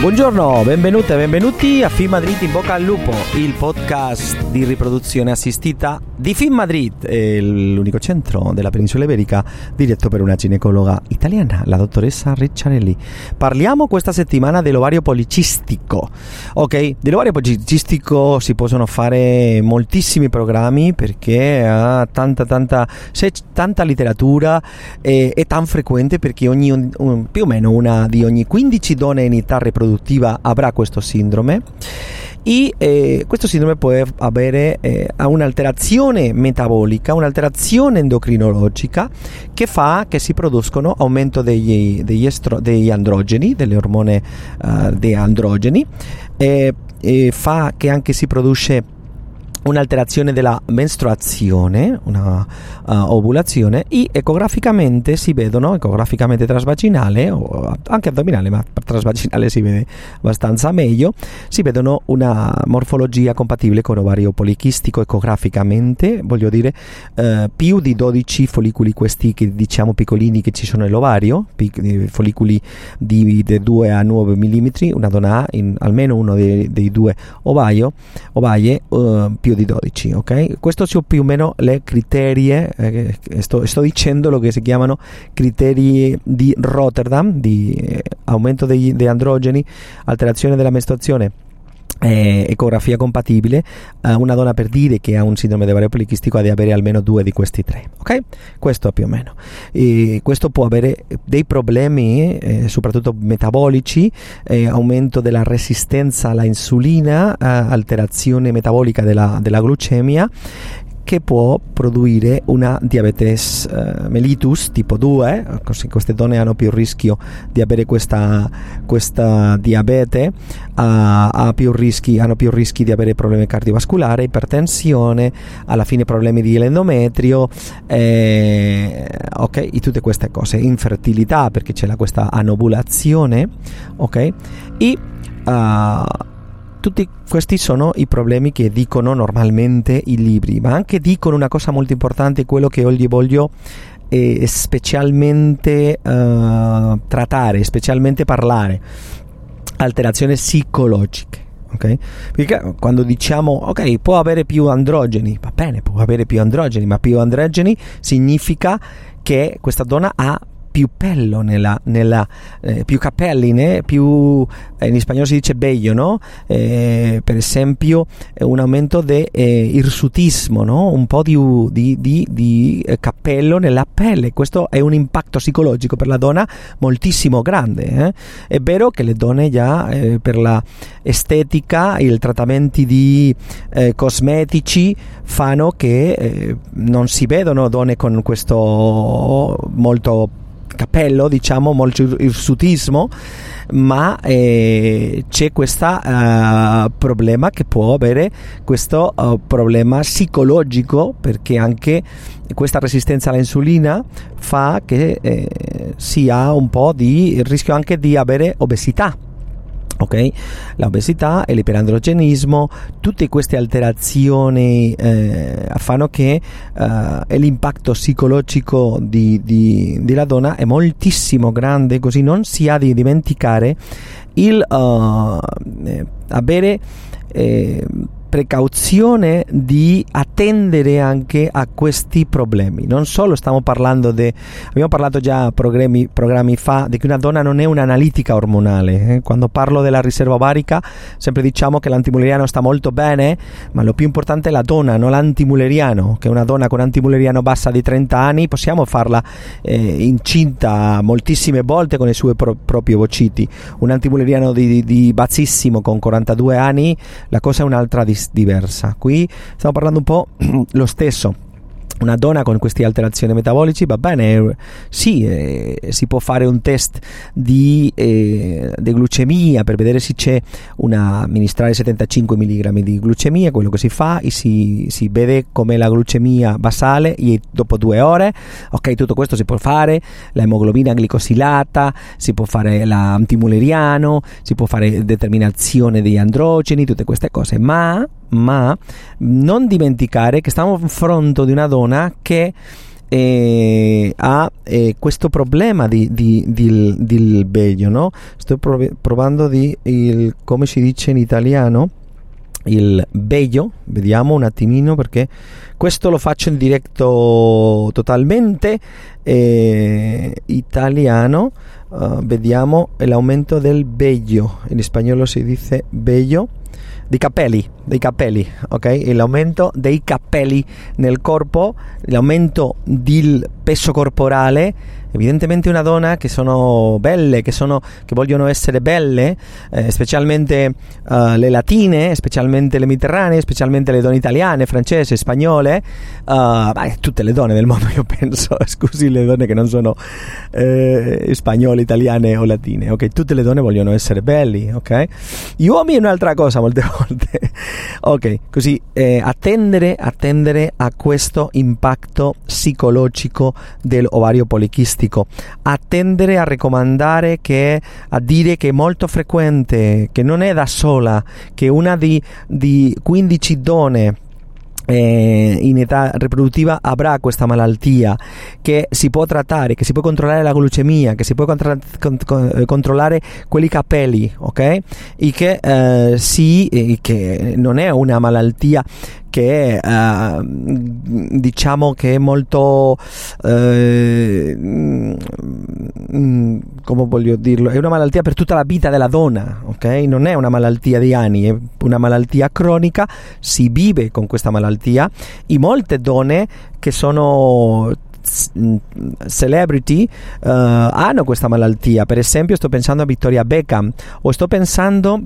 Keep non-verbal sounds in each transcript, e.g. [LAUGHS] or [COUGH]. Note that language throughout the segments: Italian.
Buongiorno, benvenute e benvenuti a Film Madrid in bocca al lupo, il podcast di riproduzione assistita di Film Madrid, l'unico centro della penisola iberica diretto per una ginecologa italiana, la dottoressa Ricciarelli. Parliamo questa settimana dell'ovario policistico. Ok, dell'ovario policistico si possono fare moltissimi programmi perché ha tanta tanta tanta letteratura e è tan frequente perché ogni, più o meno una di ogni 15 donne in età riproduttiva produttiva avrà questo sindrome e eh, questo sindrome può avere eh, un'alterazione metabolica, un'alterazione endocrinologica che fa che si producono aumento degli, degli, estro, degli androgeni, delle ormone uh, dei androgeni, e, e fa che anche si produce un'alterazione della mestruazione, una uh, ovulazione e ecograficamente si vedono, ecograficamente trasvaginale o anche addominale, ma trasvaginale si vede abbastanza meglio, si vedono una morfologia compatibile con ovario polichistico ecograficamente, voglio dire uh, più di 12 follicoli questi che diciamo piccolini che ci sono nell'ovario, pic- eh, follicoli di, di 2 a 9 mm, una donna ha in almeno uno dei, dei due ovaio, ovaie uh, più di 12, ok? Questo sono più o meno le criterie, eh, sto, sto, dicendo lo che si chiamano criteri di Rotterdam, di eh, aumento degli, degli androgeni, alterazione della mestruazione eh, ecografia compatibile, eh, una donna per dire che ha un sindrome di ovario polichistico ha di avere almeno due di questi tre, ok? Questo più o meno. E questo può avere dei problemi, eh, soprattutto metabolici, eh, aumento della resistenza alla insulina, eh, alterazione metabolica della, della glucemia che può produrre una diabetes uh, mellitus tipo 2, così queste donne hanno più rischio di avere questa, questa diabete, uh, più rischi, hanno più rischi di avere problemi cardiovascolari, ipertensione, alla fine problemi di endometrio, eh, ok, e tutte queste cose, infertilità perché c'è questa anovulazione, ok, e uh, tutti questi sono i problemi che dicono normalmente i libri, ma anche dicono una cosa molto importante, quello che oggi voglio eh, specialmente uh, trattare, specialmente parlare, alterazioni psicologiche. Okay? Perché quando diciamo ok, può avere più androgeni, va bene, può avere più androgeni, ma più androgeni significa che questa donna ha più pello nella, nella eh, più capelli, né? più eh, in spagnolo si dice bello, no? Eh, per esempio un aumento di eh, irsutismo, no? un po' di, di, di, di eh, capello nella pelle, questo è un impatto psicologico per la donna moltissimo grande. È vero che le donne già per la estetica i trattamenti di cosmetici fanno che non si vedono donne con questo molto cappello, diciamo, molto irsutismo, ma eh, c'è questo uh, problema che può avere questo uh, problema psicologico perché anche questa resistenza all'insulina fa che eh, si ha un po' di rischio anche di avere obesità ok? La obesità e l'iperandrogenismo, tutte queste alterazioni eh, fanno che eh, l'impatto psicologico di, di, della donna è moltissimo grande, così non si ha di dimenticare il uh, avere eh, precauzione di attendere anche a questi problemi. Non solo stiamo parlando di, abbiamo parlato già programmi, programmi fa, di che una donna non è un'analitica ormonale. Eh? Quando parlo della riserva ovarica, sempre diciamo che l'antimuleriano sta molto bene, ma lo più importante è la donna, non l'antimuleriano, che una donna con antimuleriano bassa di 30 anni possiamo farla eh, incinta moltissime volte con i suoi pro- propri ovociti. Un antimuleriano di, di, di bassissimo con 42 anni, la cosa è un'altra di case diversa. Qui stiamo parlando un po' [CLEARS THROAT] lo stesso una donna con queste alterazioni metabolici va bene, sì, eh, si può fare un test di, eh, di, glucemia per vedere se c'è una amministrare 75 mg di glucemia, quello che si fa, e si, si vede com'è la glucemia basale e dopo due ore, ok, tutto questo si può fare, la emoglobina glicosilata, si può fare l'antimuleriano, si può fare determinazione degli androgeni, tutte queste cose, ma ma non dimenticare che stiamo a fronte di una donna che eh, ha eh, questo problema di, di, di, di bello, no? Sto prov- provando di il, come si dice in italiano? Il bello, vediamo un attimino perché questo lo faccio in diretto totalmente eh, italiano, uh, vediamo l'aumento del bello, in spagnolo si dice bello di capelli, dei capelli, ok? L'aumento dei capelli nel corpo, l'aumento del peso corporale evidentemente una donna che sono belle, che, sono, che vogliono essere belle, eh, specialmente uh, le latine, specialmente le mediterranee, specialmente le donne italiane, francesi, spagnole, uh, beh, tutte le donne del mondo [LAUGHS] io penso, scusi le donne che non sono eh, spagnole, italiane o latine, ok? Tutte le donne vogliono essere belli, ok? Gli uomini è un'altra cosa molte [LAUGHS] volte, ok? Così eh, attendere, attendere a questo impatto psicologico dell'ovario polichistico statistico, a tendere a raccomandare che, a dire che è molto frequente, che non è da sola, che una di, di 15 donne eh, in età riproduttiva avrà questa malattia che si può trattare, che si può controllare la glucemia, che si può contra- con- eh, controllare quelli capelli, ok? E che, eh, sì, che non è una malattia che uh, diciamo che è molto uh, come voglio dirlo? È una malattia per tutta la vita della donna ok? Non è una malattia di anni è una malattia cronica. Si vive con questa malattia e molte donne che sono celebrity uh, hanno questa malattia per esempio sto pensando a Victoria Beckham o sto pensando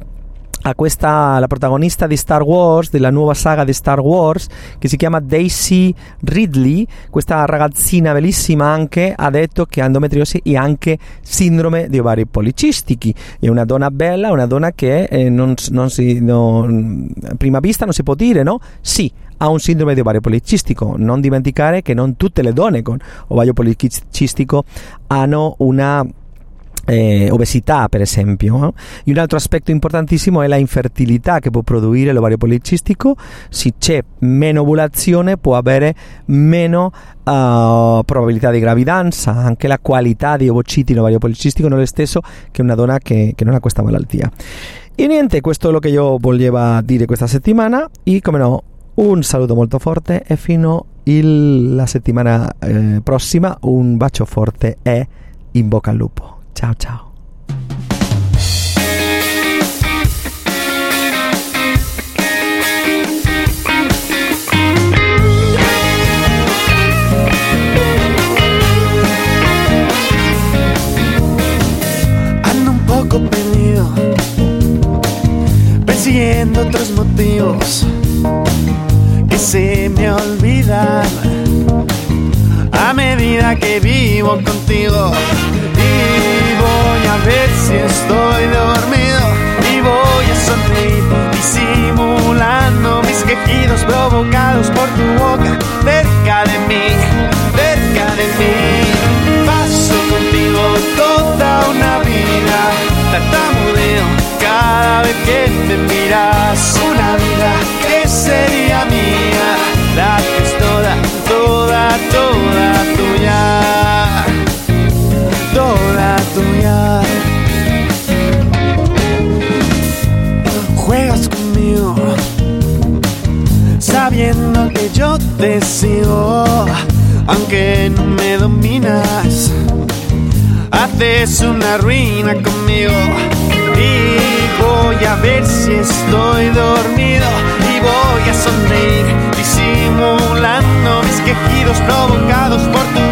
a questa, la protagonista di Star Wars, della nuova saga di Star Wars, che si chiama Daisy Ridley. Questa ragazzina bellissima anche ha detto che ha endometriosi e anche sindrome di ovari policistici. È una donna bella, una donna che eh, non, non si, no, a prima vista non si può dire, no? Sì, ha un sindrome di ovario policistico. Non dimenticare che non tutte le donne con ovario policistico hanno una eh, obesità per esempio e un altro aspetto importantissimo è la infertilità che può produrre l'ovario policistico se c'è meno ovulazione può avere meno uh, probabilità di gravidanza anche la qualità di ovociti in ovario policistico non è lo stesso che una donna che, che non ha questa malattia. E niente questo è lo che io volevo dire questa settimana. E come no un saluto molto forte e fino alla settimana eh, prossima un bacio forte e in bocca al lupo 悄悄。Miras. Una vida que sería mía, la que toda, toda, toda tuya toda tuya. Juegas conmigo, sabiendo que yo te sigo, aunque no me dominas. Haces una ruina conmigo Voy a ver si estoy dormido y voy a sonreír disimulando mis quejidos provocados por tu